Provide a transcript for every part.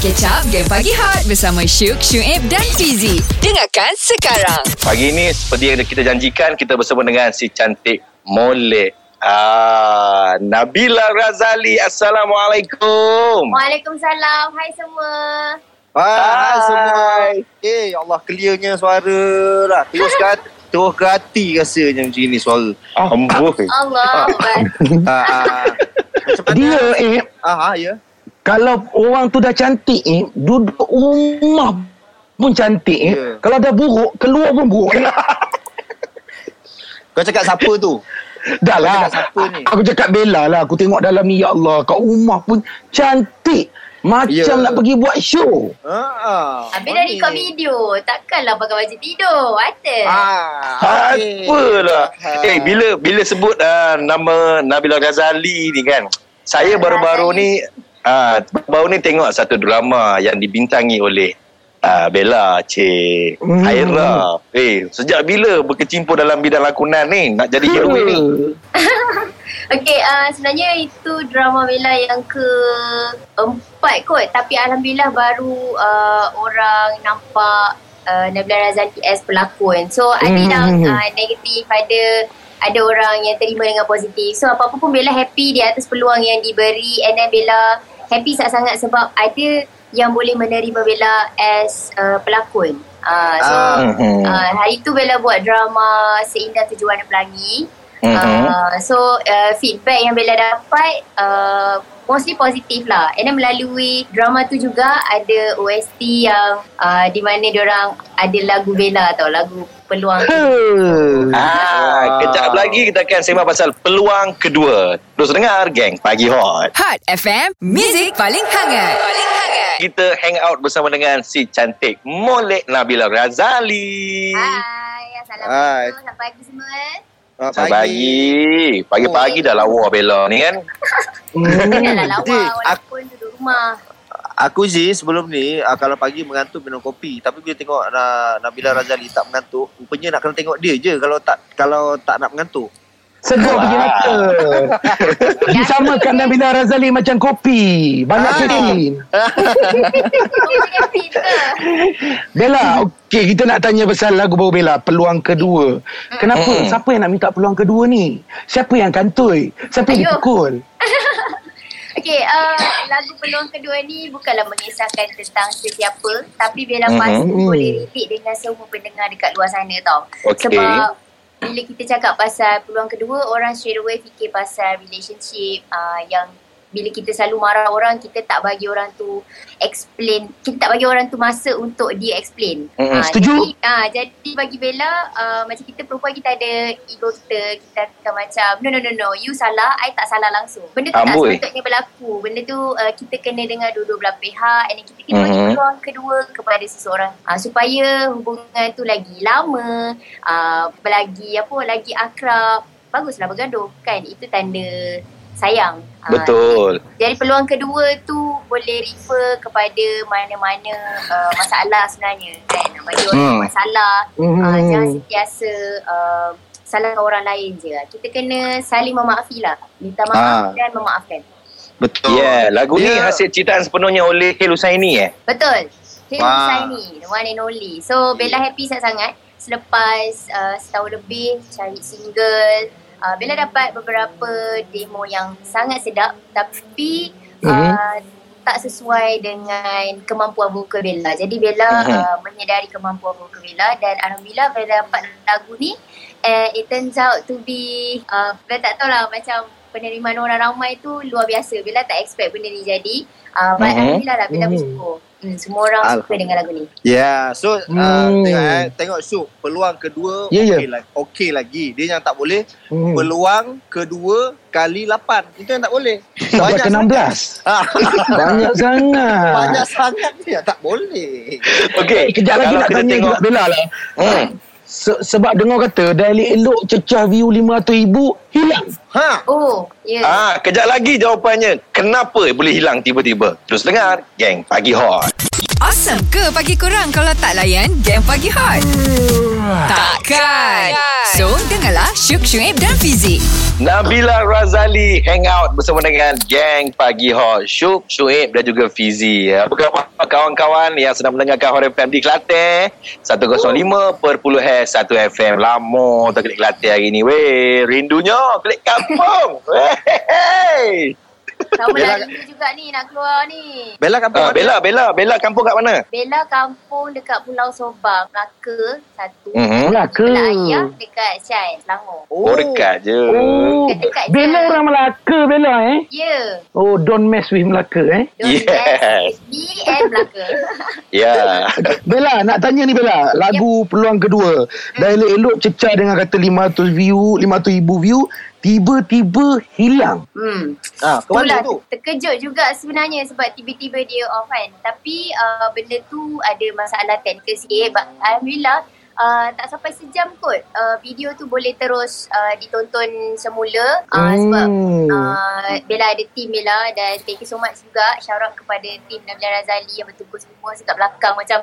Catch up Game Pagi Hot Bersama Syuk, Syuib dan Fizi Dengarkan sekarang Pagi ini seperti yang kita janjikan kita bersama dengan si cantik Molek. Ah, Nabila Razali. Assalamualaikum. Waalaikumsalam. Hai semua. Hai semua. Eh, ya Allah clearnya suara lah. Terus ke hati, terus ke hati rasanya macam ni suara. Amboi. Allah. Ah, ah. Macam mana? Dia eh Ah, ah, ya. Kalau orang tu dah cantik eh duduk rumah pun cantik eh. Ya. Kalau dah buruk keluar pun buruk. Eh. Kau cakap siapa tu? dah lah. Aku cakap Bella lah. Aku tengok dalam ni ya Allah kat rumah pun cantik. Macam Ya. nak pergi buat show. Ah, ah. Habis dah record video. Takkanlah pakai baju tidur. Ada. Ah, okey. Apalah. Ah. Eh, bila bila sebut uh, nama Nabila Razali ni kan. Saya Ah, baru-baru ni ah baru ni tengok satu drama yang dibintangi oleh Ah, Bella, Cik Hmm. Haira. Eh, sejak bila berkecimpung dalam bidang lakonan ni? Nak jadi heroin ni? Okey, uh, sebenarnya itu drama Bella yang ke empat kot. Tapi Alhamdulillah baru uh, orang nampak uh, Nabila Razali as pelakon. So, ada Hmm. yang uh, negatif, ada ada orang yang terima dengan positif. So, apa-apa pun Bella happy di atas peluang yang diberi. And then Bella happy sangat-sangat sebab ada yang boleh menerima Bella as uh, pelakon. Uh, so, uh, hari tu Bella buat drama Seindah Tujuh Warna Pelangi. Mhm. Uh, so uh, feedback yang Bella dapat uh, mostly positif lah. And then melalui drama tu juga ada OST yang uh, di mana diorang ada lagu Bella tau, lagu peluang. Ah, kejap lagi kita akan sembang pasal peluang kedua. Terus dengar geng Pagi Hot. Hot FM Music paling hangat Paling hangat Kita hang out bersama dengan si cantik Molek Nabila Razali. Hai, Hai. Assalamualaikum. Selamat pagi semua. Ah, Selamat pagi. Pagi-pagi dah lawa Bella ni kan. Lah lawa walaupun duduk rumah. Aku Zee sebelum ni uh, kalau pagi mengantuk minum kopi tapi bila tengok uh, Nabila Razali tak mengantuk rupanya nak kena tengok dia je kalau tak kalau tak nak mengantuk Segar pergi mata. Disamakan Nabila Razali macam kopi. Banyak Ah. kafein. Bella, okey kita nak tanya pasal lagu baru Bella, peluang kedua. Kenapa? Mm-mm. Siapa yang nak minta peluang kedua ni? Siapa yang kantoi? Siapa yang Ayuh. dipukul? Okey, uh, lagu peluang kedua ni bukanlah mengisahkan tentang sesiapa tapi Bella pasti Mhm. boleh relate dengan semua pendengar dekat luar sana tau. Okey. Sebab bila kita cakap pasal peluang kedua, orang straight away fikir pasal relationship uh, yang bila kita selalu marah orang, kita tak bagi orang tu explain, kita tak bagi orang tu masa untuk dia explain. Mm-mm, Ah, setuju. Jadi, ah, jadi bagi Bella, uh, macam kita perempuan kita ada ego kita, kita akan macam, no no no no, you salah, I tak salah langsung. Benda tu tak Amboi. sepatutnya berlaku. Benda tu uh, kita kena dengar dua-dua belah pihak and then kita kena bagi Mhm. peluang kedua kepada seseorang uh, supaya hubungan tu lagi lama, uh, lagi apa, lagi akrab. Baguslah bergaduh kan. Itu tanda sayang. Ah, Betul. jadi peluang kedua tu boleh refer kepada mana-mana uh, masalah sebenarnya kan. Bagi orang Hmm. masalah, Hmm. uh, jangan sentiasa uh, salahkan orang lain je. Kita kena saling memaafi lah. Minta maaf dan memaafkan. betul Ya, yeah, lagu ni Dia- hasil ciptaan sepenuhnya oleh Hil Husaini eh. Betul. Hil. Husaini, the one and only. So Bella happy sangat-sangat selepas uh, setahun lebih cari single. Uh, Bella dapat beberapa demo yang sangat sedap tapi Mhm. uh, tak sesuai dengan kemampuan vokal Bella. Jadi Bella Mhm. uh, menyedari kemampuan vokal Bella dan Alhamdulillah Bella dapat lagu ni and it turns out to be uh, Bella tak tahu lah macam penerimaan orang ramai tu luar biasa. Bella tak expect benda ni jadi. Uh, but Mhm. Alhamdulillah lah Bella Mhm. bersyukur. Hmm, semua orang suka dengan lagu ni. Ya, so uh, Hmm. tengok eh, tengok Syuk, peluang kedua Ya, ya. okey lagi. Okey lagi. Dia yang tak boleh Hmm. peluang kedua kali 8. Itu yang tak boleh. Sampai ke 16. Ah, Banyak sangat. banyak sangat dia tak boleh. Okey. Eh, kejap lagi nak tanya tengok, juga Bella lah. Hmm. Se- sebab dengar kata dah elok-elok cecah view 500 ribu hilang. Ha. Oh, ya. Yeah. Ah, kejap lagi jawapannya. Kenapa boleh hilang tiba-tiba? Terus dengar, geng Pagi Hot. Awesome ke pagi kurang kalau tak layan game pagi hot? Takkan. So, dengarlah Syuk Syuib dan Fizik. Nabila Razali hang out bersama dengan geng Pagi Hot. Syuk, Syuib dan juga Fizi. Apa khabar kawan-kawan yang sedang mendengarkan Hot FM di Kelantan? 105.1 FM. Lama tak klik Kelantan hari ni. Weh, rindunya klik kampung. Sama Bella- lah juga ni nak keluar ni. Bella kampung Ah, mana? Bella, Bella, Bella kampung kat mana? Bella kampung dekat Pulau Sobang, Melaka satu. Mhm. Melaka. Ayah dekat Syai, Selangor. Oh, dekat je. Oh, Dekat Bella je. orang Melaka Bella eh. Ya. Yeah. Oh, don't mess with Melaka eh. Don't Yes. yes. Me and Melaka. Ya. Bella, nak tanya ni Bella. Lagu peluang kedua. Dah elok-elok cecah dengan kata 500 view, 500 ribu view. Tiba-tiba hilang. hmm. Ha, ke mana Itulah tu? terkejut juga sebenarnya sebab tiba-tiba dia off kan. Tapi uh, benda tu ada masalah teknikal sikit. But Alhamdulillah uh, tak sampai sejam kot. Uh, video tu boleh terus uh, ditonton semula. Uh, Sebab Hmm. uh, Bella ada team Bella dan thank you so much juga. Shout out kepada team Nabila Razali yang bertugas semua dekat belakang macam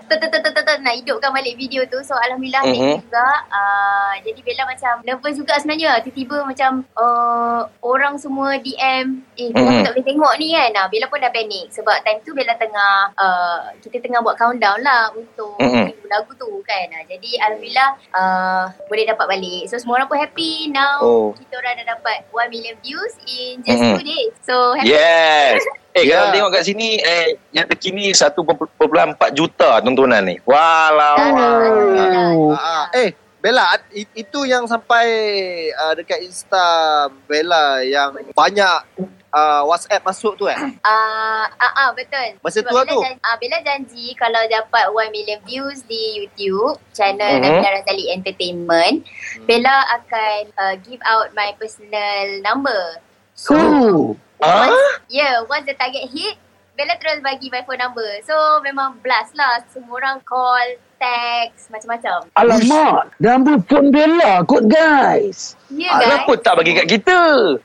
nak hidupkan balik video tu. So Alhamdulillah thank you Mhm. juga. Uh, jadi Bella macam nervous juga sebenarnya. Tiba-tiba macam uh, orang semua DM eh kenapa Mhm. tak boleh tengok ni kan. Nah, Bella pun dah panik sebab time tu Bella tengah uh, kita tengah buat countdown lah untuk Mhm. lagu tu kan. Jadi Alhamdulillah uh, boleh dapat balik. So semua orang pun happy now. Oh. Kita orang dah dapat 1 million views in just Mhm. two days. So happy. Yes. Eh, Ya. kalau tengok kat sini, eh, yang terkini 1.4 juta tontonan ni. Walau. Ah, ah. eh, Bella, it- itu yang sampai uh, dekat Insta Bella yang banyak uh, WhatsApp masuk tu eh? Ah, ah, ah, betul. Masa Sebab tu Bella tu? Janji, ah, Bella janji kalau dapat 1 million views di YouTube channel Mhm. Nabila Razali Entertainment, Bella akan uh, give out my personal number. So, Oh. Ah? yeah, once the target hit, Bella terus bagi my phone number. So, memang blast lah. Semua orang call, text, macam-macam. Alamak, number phone Bella kot guys. Ya, Ah, guys. Kenapa tak bagi kat kita?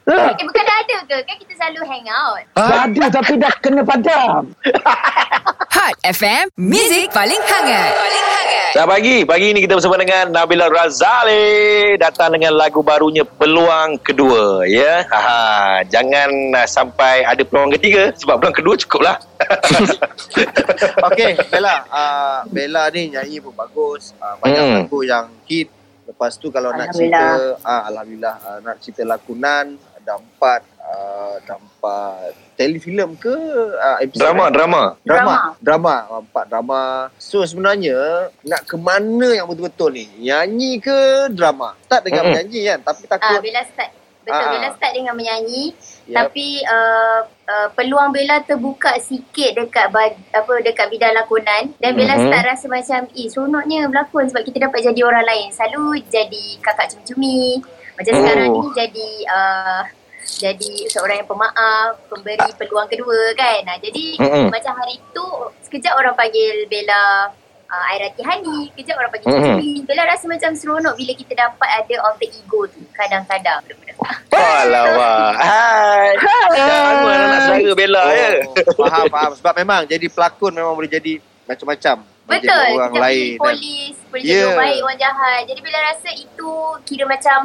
Ha, Eh, bukan dah ada ke? Kan kita selalu hang out. ada tapi dah kena padam. Hot FM, Music paling hangat. Paling hangat. Selamat pagi. Pagi ni kita bersama dengan Nabila Razali. Datang dengan lagu barunya Peluang Kedua. Ya. Ha, jangan uh, sampai ada peluang ketiga. Sebab peluang kedua cukup lah. Okey, Bella. Uh, Bella ni nyanyi pun bagus. Uh, banyak Hmm. lagu yang hit. Lepas tu kalau nak Alhamdulillah. cerita, ah, Alhamdulillah, uh, nak cerita lakonan, ada empat, uh, ada empat telefilm ke uh, episode drama, eh? drama. Drama. Drama. Ah, Empat drama. So sebenarnya nak ke mana yang betul-betul ni? Nyanyi ke drama? Start dengan Mm-mm. menyanyi kan? Tapi Ah, takut. Bella start. Betul, Ah. Bella start dengan menyanyi. Yep. Tapi uh, uh, peluang Bella terbuka sikit dekat bag, apa dekat bidang lakonan dan Bella Mhm. start rasa macam eh seronoknya berlakon sebab kita dapat jadi orang lain. Selalu jadi kakak cumi-cumi. Macam Oh. sekarang ni jadi uh, jadi seorang yang pemaaf, pemberi peluang kedua kan. Nah, jadi Mm-mm. macam hari tu sekejap orang panggil Bella uh, Aira Tihani, kejap orang panggil Mhm. cumi. Bella rasa macam seronok bila kita dapat ada alter ego tu kadang-kadang. Alamak. Hai. Sama anak saudara Bella oh, ya. Faham, faham. Sebab memang jadi pelakon memang boleh jadi macam-macam. Boleh Betul. Jadi orang Jadi lain. polis, boleh jadi Yeah. orang baik, orang jahat. Jadi bila rasa itu kira macam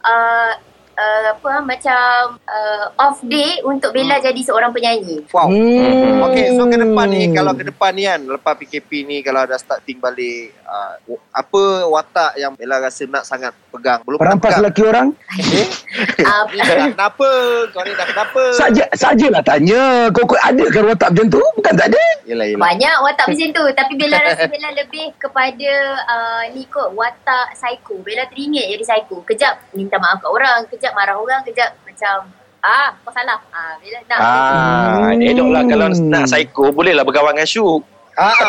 uh, uh, apa macam uh, off day untuk Bella jadi seorang penyanyi. Wow. Hmm. Okay, so ke depan ni, kalau ke depan ni kan, lepas PKP ni, kalau dah start think balik, uh, apa watak yang Bella rasa nak sangat pegang? Belum pernah Perampas pegang. lelaki orang. Eh? Uh, Dah kenapa? Kau ni dah kenapa? Saja sajalah tanya. Kau kau ada ke watak macam tu? Bukan tak ada. Yelah, yelah. banyak watak macam tu tapi Bella rasa Bella lebih kepada uh, ni kot watak psycho. Bella teringin jadi psycho. Kejap minta maaf kat orang, kejap marah orang, kejap macam ah kau salah. Ah Bella nak Ah, Hmm. elok lah kalau nak psycho bolehlah berkawan dengan Syuk. Ah.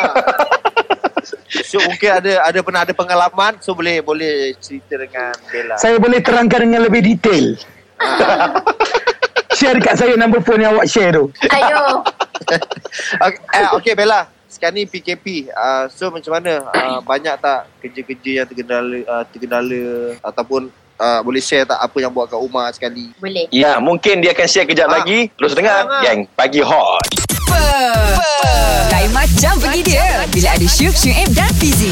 So mungkin ada ada pernah ada pengalaman so boleh boleh cerita dengan Bella. Saya boleh terangkan dengan lebih detail. share dekat saya nombor phone yang awak share tu. Ayo. Okay, eh, okay Bella. Sekarang ni PKP. Uh, so macam mana? Uh, banyak tak kerja-kerja yang tergendala uh, tergendala ataupun uh, boleh share tak apa yang buat kat rumah sekali? Boleh. Ya, mungkin dia akan share kejap Ah. lagi. Terus dengar, Ah. geng, pagi hot. Lain macam pergi dia Bila ada Syuk, Syuib dan Fizi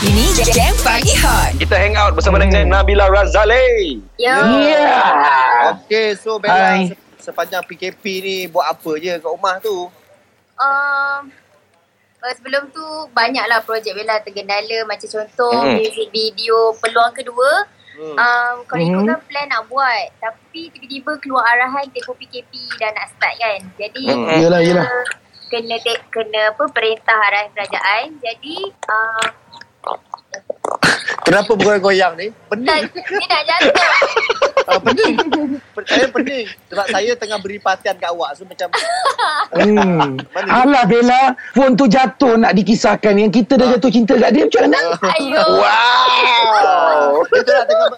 Ini Gang Pagi Hot Kita hang out bersama dengan Nabila Razali. Yo. Ya. Okey, so Bella se- sepanjang PKP ni buat apa je kat rumah tu? Um, uh, sebelum tu banyaklah projek Bella tergendala macam contoh Hmm. music video peluang kedua. Hmm. Um, kalau Mhm. ikutkan plan nak buat tapi tiba-tiba keluar arahan tempoh PKP dah nak start kan. Jadi Mhm. Yelah, yelah. kena te- kena apa perintah arahan kerajaan. Jadi uh, Kenapa bergoyang-goyang ni? Pening. dia nak jatuh. uh, pening. Saya pening. Sebab saya tengah beri perhatian kat awak. So macam, Hmm. Alah Bella, phone tu jatuh nak dikisahkan. Yang kita dah jatuh cinta kat dia macam mana? Ayuh. Wow. dia tu nak tengah,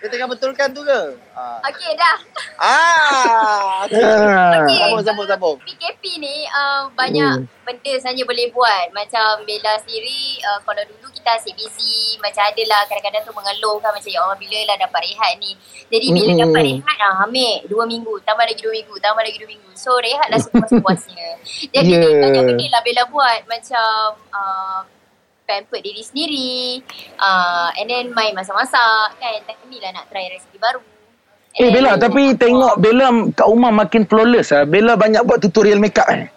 dia tengah betulkan tu ke? Ah. Okey dah. Ah, okay. Okey. Sambung, sambung, sambung. PKP ni uh, banyak Hmm. benda saja boleh buat. Macam Bella sendiri, uh, kalau dulu kita asyik busy, macam adalah kadang-kadang tu mengeluh kan macam ya Allah bila lah dapat rehat ni. Jadi bila Hmm. dapat rehat, ah, ambil dua minggu, tambah lagi dua minggu, tambah lagi dua minggu. So rehat lah sepuas-puasnya. Jadi Yeah. banyak benda lah Bella buat macam uh, pamper diri sendiri uh, and then main masak-masak kan. Ni lah nak try resipi baru. And Eh Bella, tapi tengok Bella kat rumah makin flawless lah. Bella banyak buat tutorial makeup eh.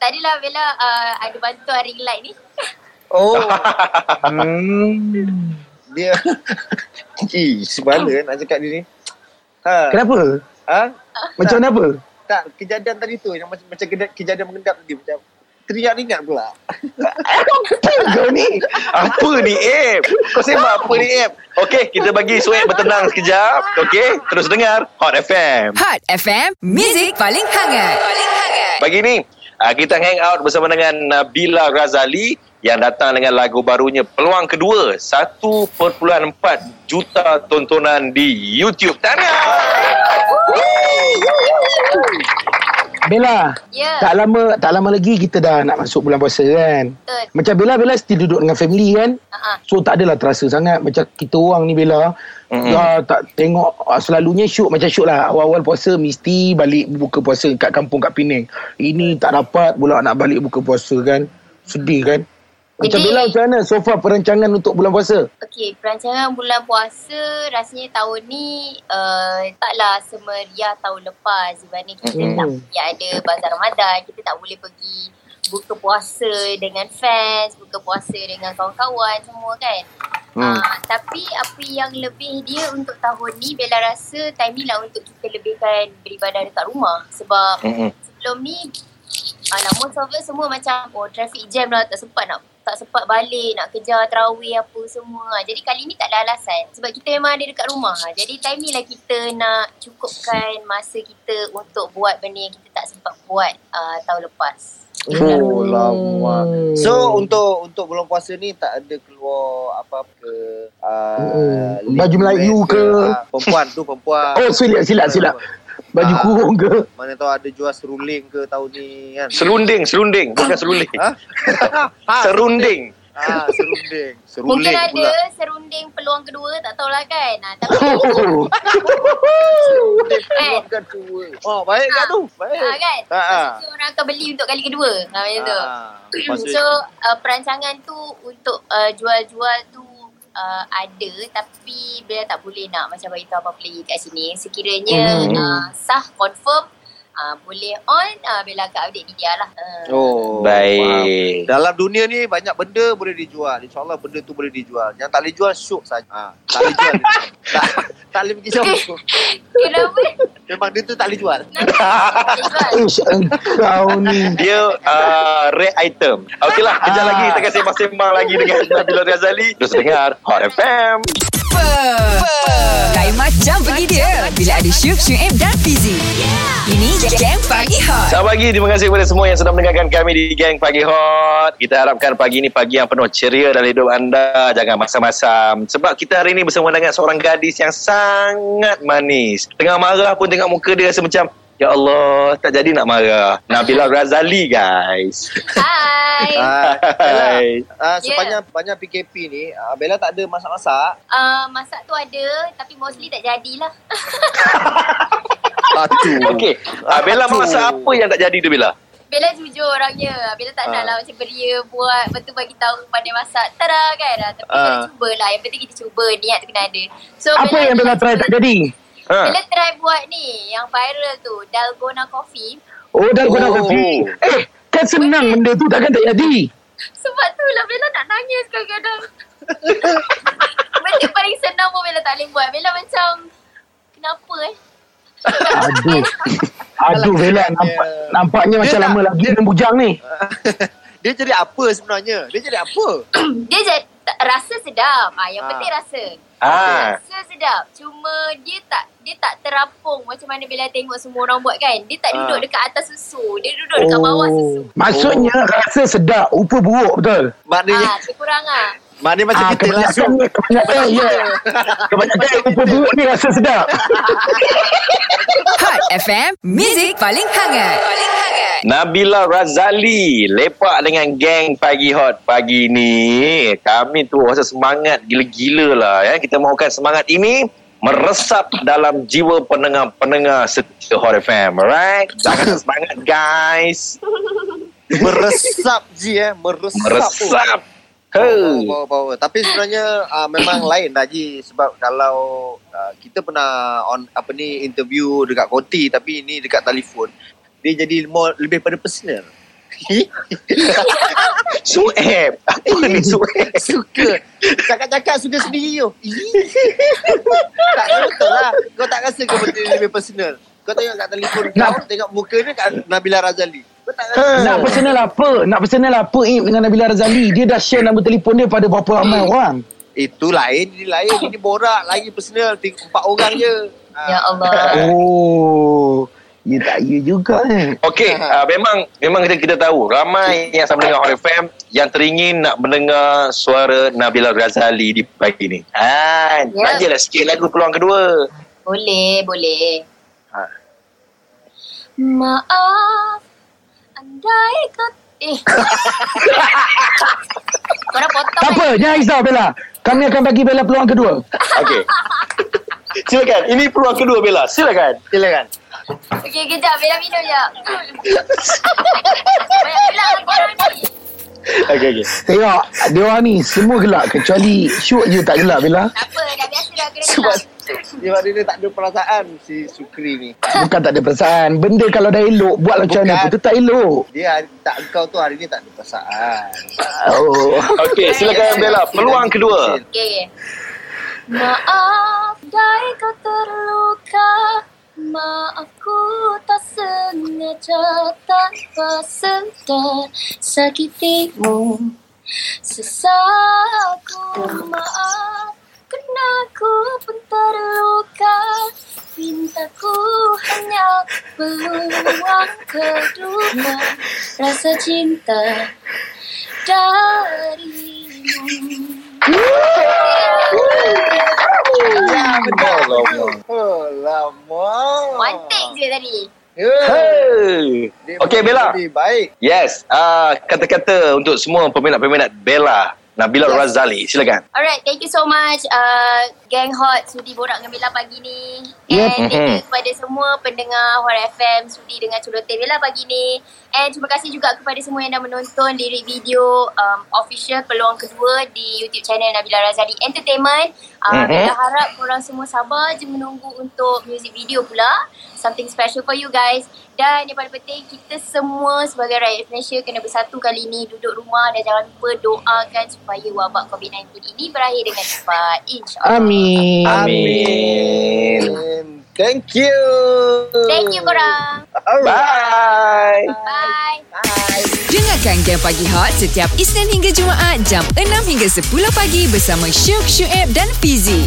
Tadilah Bella uh, ada bantuan ring light ni. Oh, Hmm. dia... Ih, sebala nak cakap dia ni. Ha. Kenapa? Ha? Macam mana apa? Tak, kejadian tadi tu yang macam, macam kejadian mengendap tadi macam teringat-ingat pula. Apa kau ni? Apa ni, Ip? Kau sembah apa ni, Ip? Okey, kita bagi Sueb bertenang sekejap. Okey, terus dengar Hot FM. Hot FM Music paling hangat Paling hangat Pagi ni, uh, kita hang out bersama dengan Nabila Razali yang datang dengan lagu barunya Peluang Kedua 1.4 juta tontonan di YouTube. Tahniah! Bella, Ya. tak lama tak lama lagi kita dah nak masuk bulan puasa kan. Betul. Macam Bella, Bella still duduk dengan family kan. Uh-huh. So tak adalah terasa sangat macam kita orang ni Bella. Mm-mm. Ya, tak tengok ah, selalunya syuk macam syuk lah. Awal-awal puasa mesti balik buka puasa kat kampung kat Penang. Ini tak dapat pula nak balik buka puasa kan. Sedih kan. Macam Jadi- Bella macam mana so far perancangan untuk bulan puasa? Okey, perancangan bulan puasa rasanya tahun ni uh, taklah semeriah tahun lepas dibanding kita Mm-mm. tak ya ada bazar Ramadan, kita tak boleh pergi buka puasa dengan fans, buka puasa dengan kawan-kawan semua kan. Hmm. Uh, tapi apa yang lebih dia untuk tahun ni Bella rasa time ni lah untuk kita lebihkan beribadah dekat rumah sebab Mm-mm. sebelum ni most of us semua macam oh traffic jam lah tak sempat nak tak sempat balik nak kejar terawih apa semua. Jadi kali ni tak ada alasan sebab kita memang ada dekat rumah. Jadi time ni lah kita nak cukupkan masa kita untuk buat benda yang kita tak sempat buat uh, tahun lepas. Oh, lama. Hmm. So untuk untuk bulan puasa ni tak ada keluar apa-apa uh, Hmm. Baju Melayu brand ke? Ah, perempuan tu perempuan. Oh silap silap silap. Baju Ah. kurung ke? Mana tahu ada jual seruling ke tahun ni kan? Serunding, serunding. Bukan serunding. Ha? ha Serunding. Ah, serunding. Serunding Mungkin ada pula. serunding peluang kedua tak tahulah kan. Ha, tapi Oh. Serunding peluang kedua. Oh, baik kan tu? Baik. ha, kan? Ha, ha. Maksudnya orang akan beli untuk kali kedua. Ha, macam tu. Ah, maksud- So uh, perancangan tu untuk uh, jual-jual tu uh, ada tapi Bella tak boleh nak macam bagi tahu apa-apa lagi kat sini. Sekiranya Hmm. uh, sah confirm uh, boleh on uh, Bella akan update di dia lah. Uh. Oh, Baik. faham. Dalam dunia ni banyak benda boleh dijual. InsyaAllah benda tu boleh dijual. Yang tak boleh jual syuk saja. Ha, tak boleh jual. tak, tak boleh pergi syuk. Kenapa? Memang dia tu tak boleh jual. Ish, kau ni. Dia uh, rare item. Okeylah, kejap Ah. lagi kita akan sembang-sembang lagi dengan Nabila Razali. Terus dengar Hot FM. Lain macam pergi dia Bila ada Syuk, Syuib dan Fizi Ini Gang Pagi Hot Selamat pagi, terima kasih kepada semua yang sedang mendengarkan kami di Gang Pagi Hot. Kita harapkan pagi ini pagi yang penuh ceria dalam hidup anda. Jangan masam-masam. Sebab kita hari ini bersama dengan seorang gadis yang sangat manis. Tengah marah pun tengok muka dia rasa macam Ya Allah, tak jadi nak marah. Nabila Razali guys. Hai. Bella, Hai. ah, Ya. sepanjang panjang PKP ni, ah, Bella tak ada masak-masak. Uh, masak tu ada tapi mostly tak jadilah. Atu. Okey, ah, Bella Aduh. masak apa yang tak jadi tu Bella? Bella jujur orangnya. Bella tak nak Ah. lah macam beria buat. Lepas tu bagi tahu pandai masak. Tada kan. Ah, Tapi Ah. Bella cubalah. Yang penting kita cuba. Niat tu kena ada. So, Apa yang Bella try tak jadi? Ha. Bella try buat ni. Yang viral tu. Dalgona coffee. Oh, dah guna Oh. kopi. Eh, kan senang benda tu takkan tak jadi. Sebab tu lah Bella nak nangis kadang-kadang. Benda paling senang pun Bella tak boleh buat. Bella macam, kenapa eh? Aduh. Aduh, Bella. Nampak, nampaknya Dia macam tak- lama lagi dengan bujang ni. Dia jadi apa sebenarnya? Dia jadi apa? Dia je, rasa sedap. Ah, yang Ah. penting rasa. Ah. Rasa sedap. Cuma dia tak dia tak terapung macam mana Bella tengok semua orang buat kan. Dia tak duduk Ah. dekat atas susu. Dia duduk dekat bawah susu. Maksudnya rasa sedap, rupa buruk betul. Maknanya, Ah, kurang ah. Maknanya macam Ah, kita langsung. kebanyakan, kebanyakan, ya. Kebanyakan rupa buruk ni rasa sedap. Hot FM, Music paling hangat. Paling hangat. Nabila Razali lepak dengan geng pagi hot pagi ni. Kami tu rasa semangat gila-gila lah ya. Kita mahukan semangat ini meresap dalam jiwa pendengar-pendengar setia Hot FM. Alright? Jangan semangat guys. Meresap Ji eh. Meresap. Meresap. Oh, He. power, power. Tapi sebenarnya uh, memang lain dah Ji sebab kalau uh, kita pernah on apa ni interview dekat koti tapi ini dekat telefon dia jadi more lebih pada personal. Sueb. Apa ni Sueb? suka. Cakap-cakap suka sendiri tu. tak betul lah. Kau tak rasa kau ni lebih personal. Kau tengok kat telefon kau, tengok muka dia kat Nabila Razali. Nak personal apa? Nak personal apa Im dengan Nabila Razali? Dia dah share nombor telefon dia pada berapa ramai orang. Itu lain, ini lain. Ini borak lagi personal. Tiga, empat orang je. Ah. Ya Allah. Oh. Ya tak ya juga eh. Okey, uh, memang memang kita kita tahu ramai yang sama dengan Hot FM yang teringin nak mendengar suara Nabila Razali di pagi ni. Ah, Ya. yeah. sikit lagu peluang kedua. Boleh, boleh. Ha. Maaf, andai kau... Eh. Korang potong Tak apa, jangan risau Bella. Kami akan bagi Bella peluang kedua. Okey. Silakan. Ini peluang kedua Bella. Silakan. Silakan. Okey, kejap. Bella minum jap. Banyak gelak lah korang ni. Okey okey. Tengok, dia orang ni semua gelak. Kecuali Syuk je tak gelak Bella. Tak apa, dah biasa dah kena Sebab gelak. Sebab dia, dia tak ada perasaan si Sukri ni. Bukan tak ada perasaan. Benda kalau dah elok, buat macam mana pun tetap elok. Dia hari, tak kau tu hari ni tak ada perasaan. Oh. Okey, silakan Bella. Peluang kedua. Okey, okey. Maaf, dai kau terluka. Maaf ku tak sengaja tanpa sedar sakitimu. Sesaku maaf Kena ku pun terluka Pintaku hanya peluang kedua Rasa cinta darimu Ya, betul. Oh, lama. One take je tadi Yeah. Hey. Dia Okey Bella. Baik. Yes, uh, kata-kata untuk semua peminat-peminat Bella Nabila Yes. Razali. Silakan. Alright, thank you so much uh, Gang Hot sudi borak dengan Bella pagi ni Yep. And thank you Mhm. kepada semua pendengar Hot FM Sudi dengan Celote Bella pagi ni And terima kasih juga kepada semua yang dah menonton lirik video um, official peluang kedua di YouTube channel Nabila Razali Entertainment uh. Bella harap korang semua sabar je menunggu untuk music video pula Something special for you guys Dan yang paling penting kita semua sebagai rakyat Malaysia kena bersatu kali ni Duduk rumah dan jangan lupa doakan supaya wabak COVID-19 ini berakhir dengan cepat InsyaAllah Amin. Amin. Thank you. Thank you korang Bye. Bye Dengarkan Game Pagi Hot setiap Isnin hingga Jumaat jam 6 hingga 10 pagi bersama Syuk, Syuib dan Fizi.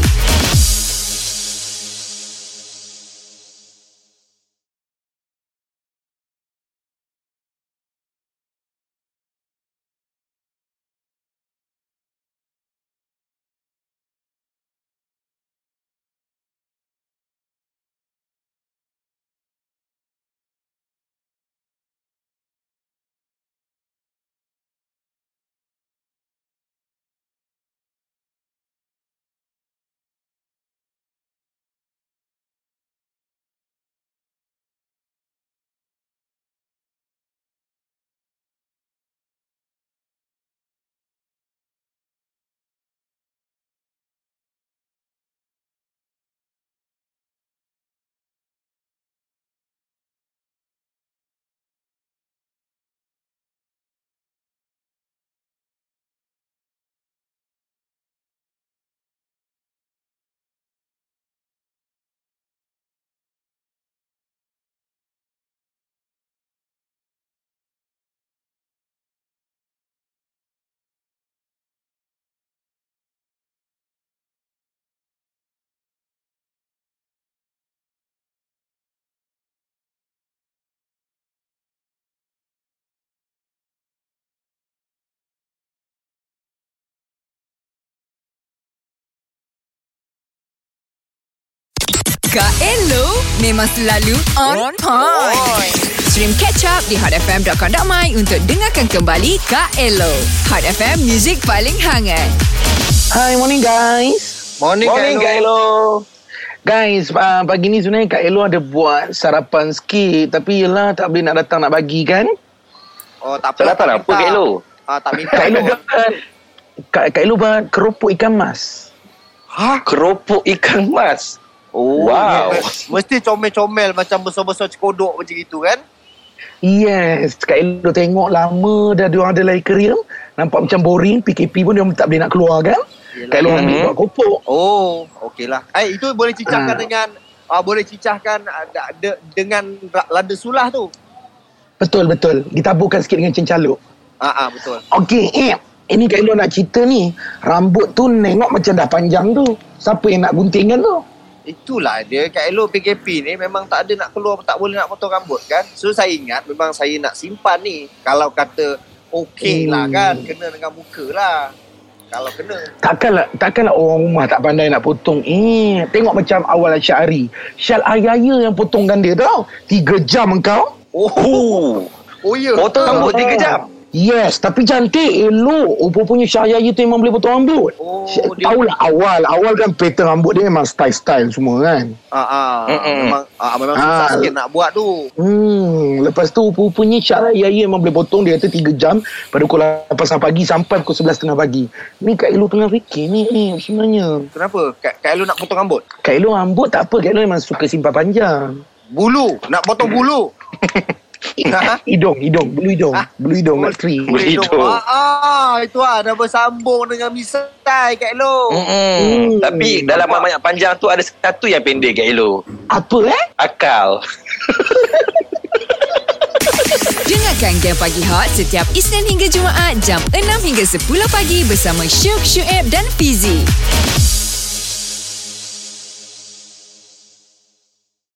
Kak Elo memang selalu on point. Stream catch up di hotfm.com.my untuk dengarkan kembali Kak Elo. Hot FM, music paling hangat. Hi, morning guys. Morning, Morning Kak Elo. Guys, uh, pagi ni sebenarnya Kak Elo ada buat sarapan sikit. Tapi yelah tak boleh nak datang nak bagi kan? Oh, tak apa. Sarapan tak apa. Kak Elo? Ah, tak minta. Kak Elo pun. buat Kak, Kak Elo buat keropok ikan mas. Ha? Keropok ikan mas. Oh, Wow. ya. Mesti comel-comel macam besar-besar cekodok macam itu kan? Yes, Kak Elo tengok lama dah diorang ada lari career. Nampak macam boring, PKP pun dia tak boleh nak keluar kan? Yelah. Kak Elo ambil buat keropok. Oh, okey lah. Eh, itu boleh cicahkan Ah. dengan ah, boleh cicahkan ah, da- de, dengan lada sulah tu. Betul, betul. Ditaburkan sikit dengan cencaluk. Ah, ah betul. Okey, eh. Ini Kak Elo nak cerita ni. Rambut tu nengok macam dah panjang tu. Siapa yang nak guntingkan tu? Itulah dia kat elok PKP ni memang tak ada nak keluar tak boleh nak potong rambut kan. So saya ingat memang saya nak simpan ni. Kalau kata okey lah Hmm. kan kena dengan muka lah. Kalau kena. Takkanlah, takkanlah orang rumah tak pandai nak potong. Eh, tengok macam awal Syahri. Syal Ayaya yang potongkan dia tau. Tiga jam engkau. Oh, Oh. oh ya. Potong rambut 3 jam. Yes, tapi cantik, elok. Rupanya Syah Yaya tu memang boleh potong rambut. Oh, Tahulah awal. Awal kan pattern rambut dia memang style-style semua kan. Ah, ah, Mm-mm. memang ah, memang Ah. susah sikit nak buat tu. Hmm, lepas tu rupanya Syah Yaya memang boleh potong dia kata 3 jam pada pukul 8 pagi sampai pukul 11.30 pagi. Ni Kak Elo tengah fikir ni eh, sebenarnya. Kenapa? Kak, Kak Elo nak potong rambut? Kak Elo rambut tak apa, Kak Elo memang suka simpan panjang. Bulu, nak potong bulu. Ha? Hidung, hidung, bulu hidung. Ah. Bulu hidung, mak tree. Bulu hidung. Ah, ah, itu ah dah bersambung dengan misai Kak Elo. Hmm. Tapi dalam banyak panjang tu ada satu yang pendek Kak Elo. Apa eh? Akal. Dengarkan Game Pagi Hot setiap Isnin hingga Jumaat jam 6 hingga 10 pagi bersama Syuk, Syuib dan Fizi.